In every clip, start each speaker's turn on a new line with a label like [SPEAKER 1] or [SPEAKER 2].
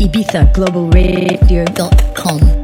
[SPEAKER 1] ibizaglobalradio.com.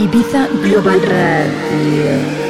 [SPEAKER 1] Ibiza Global Radio.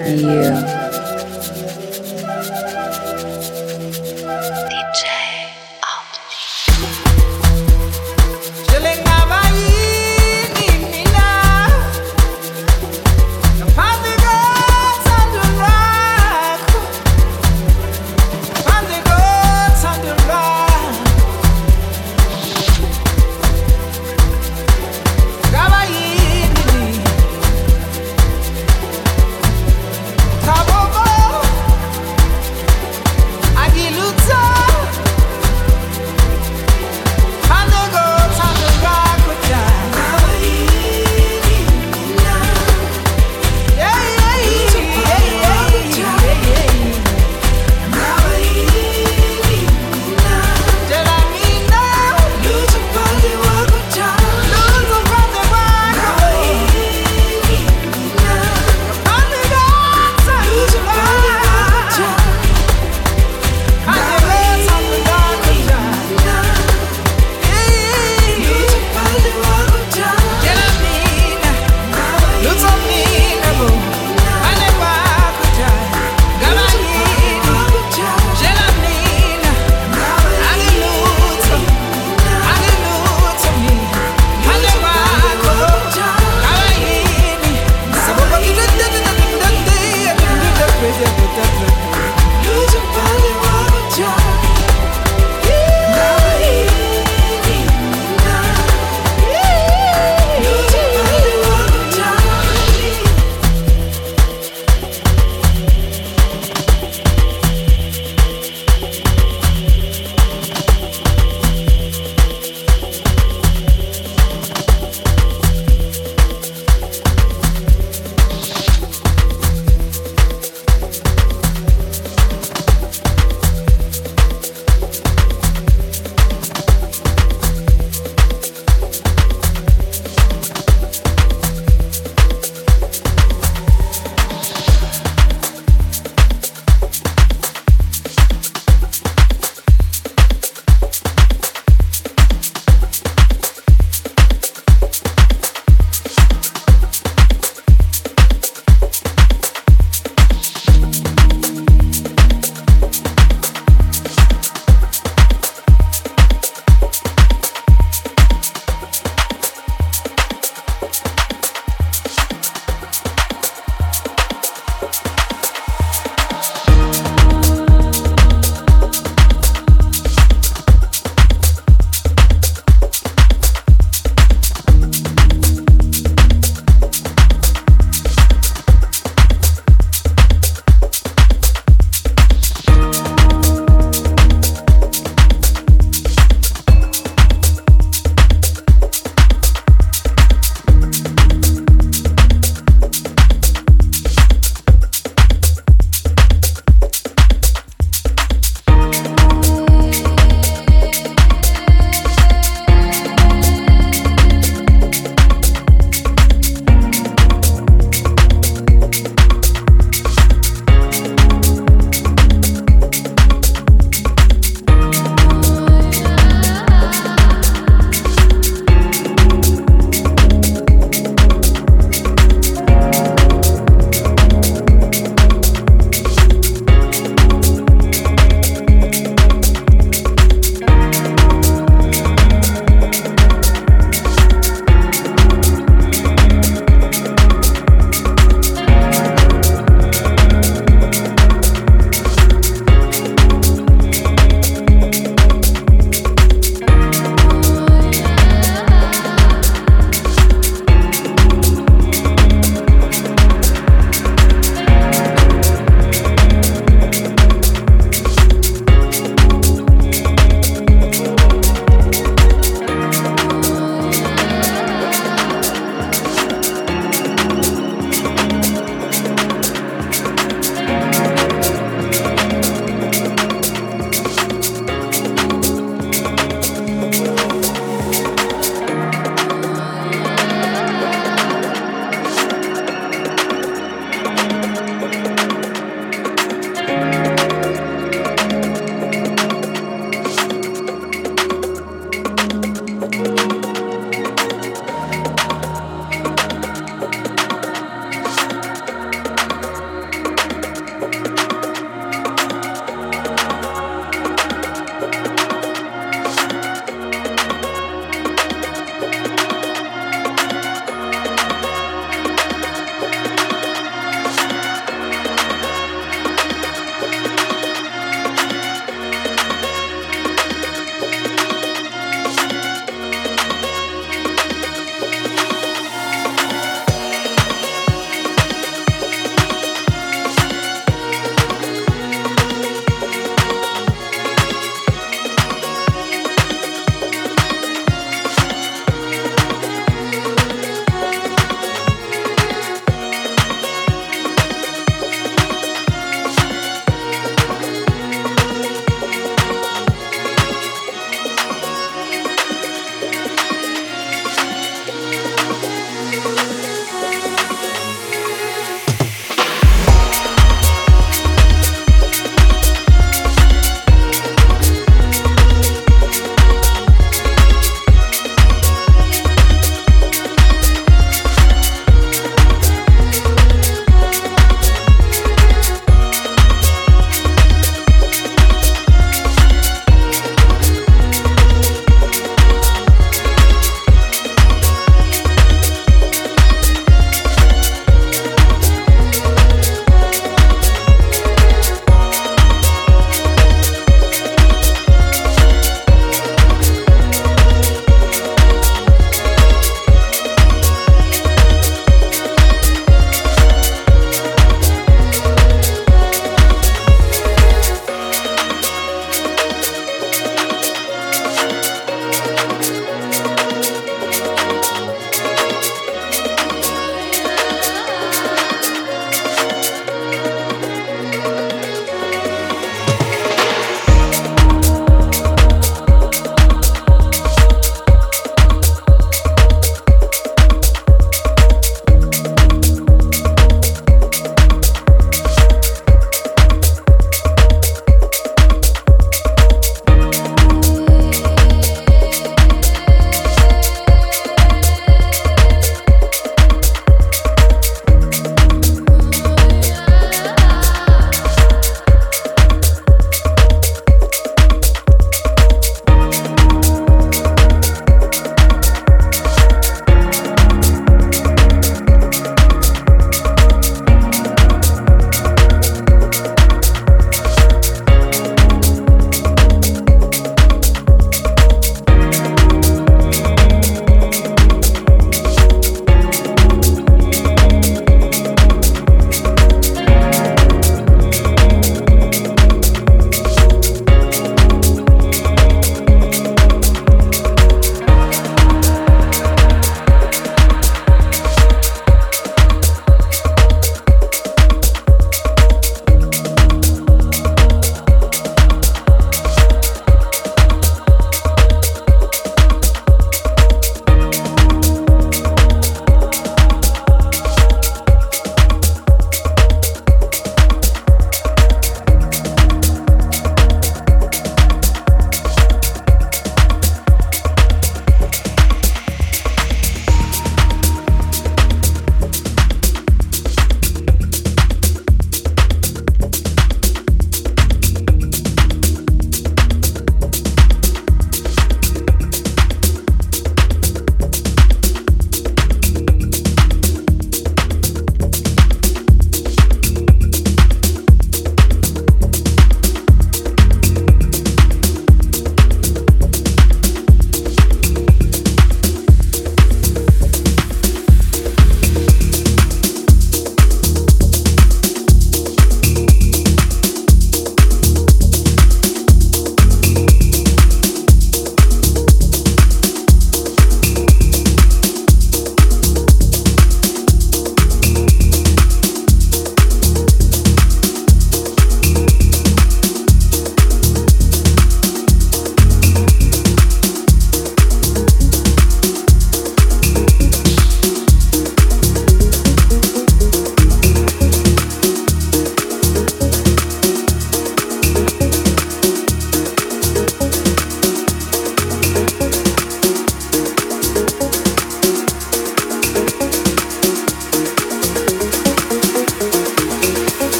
[SPEAKER 1] Radio.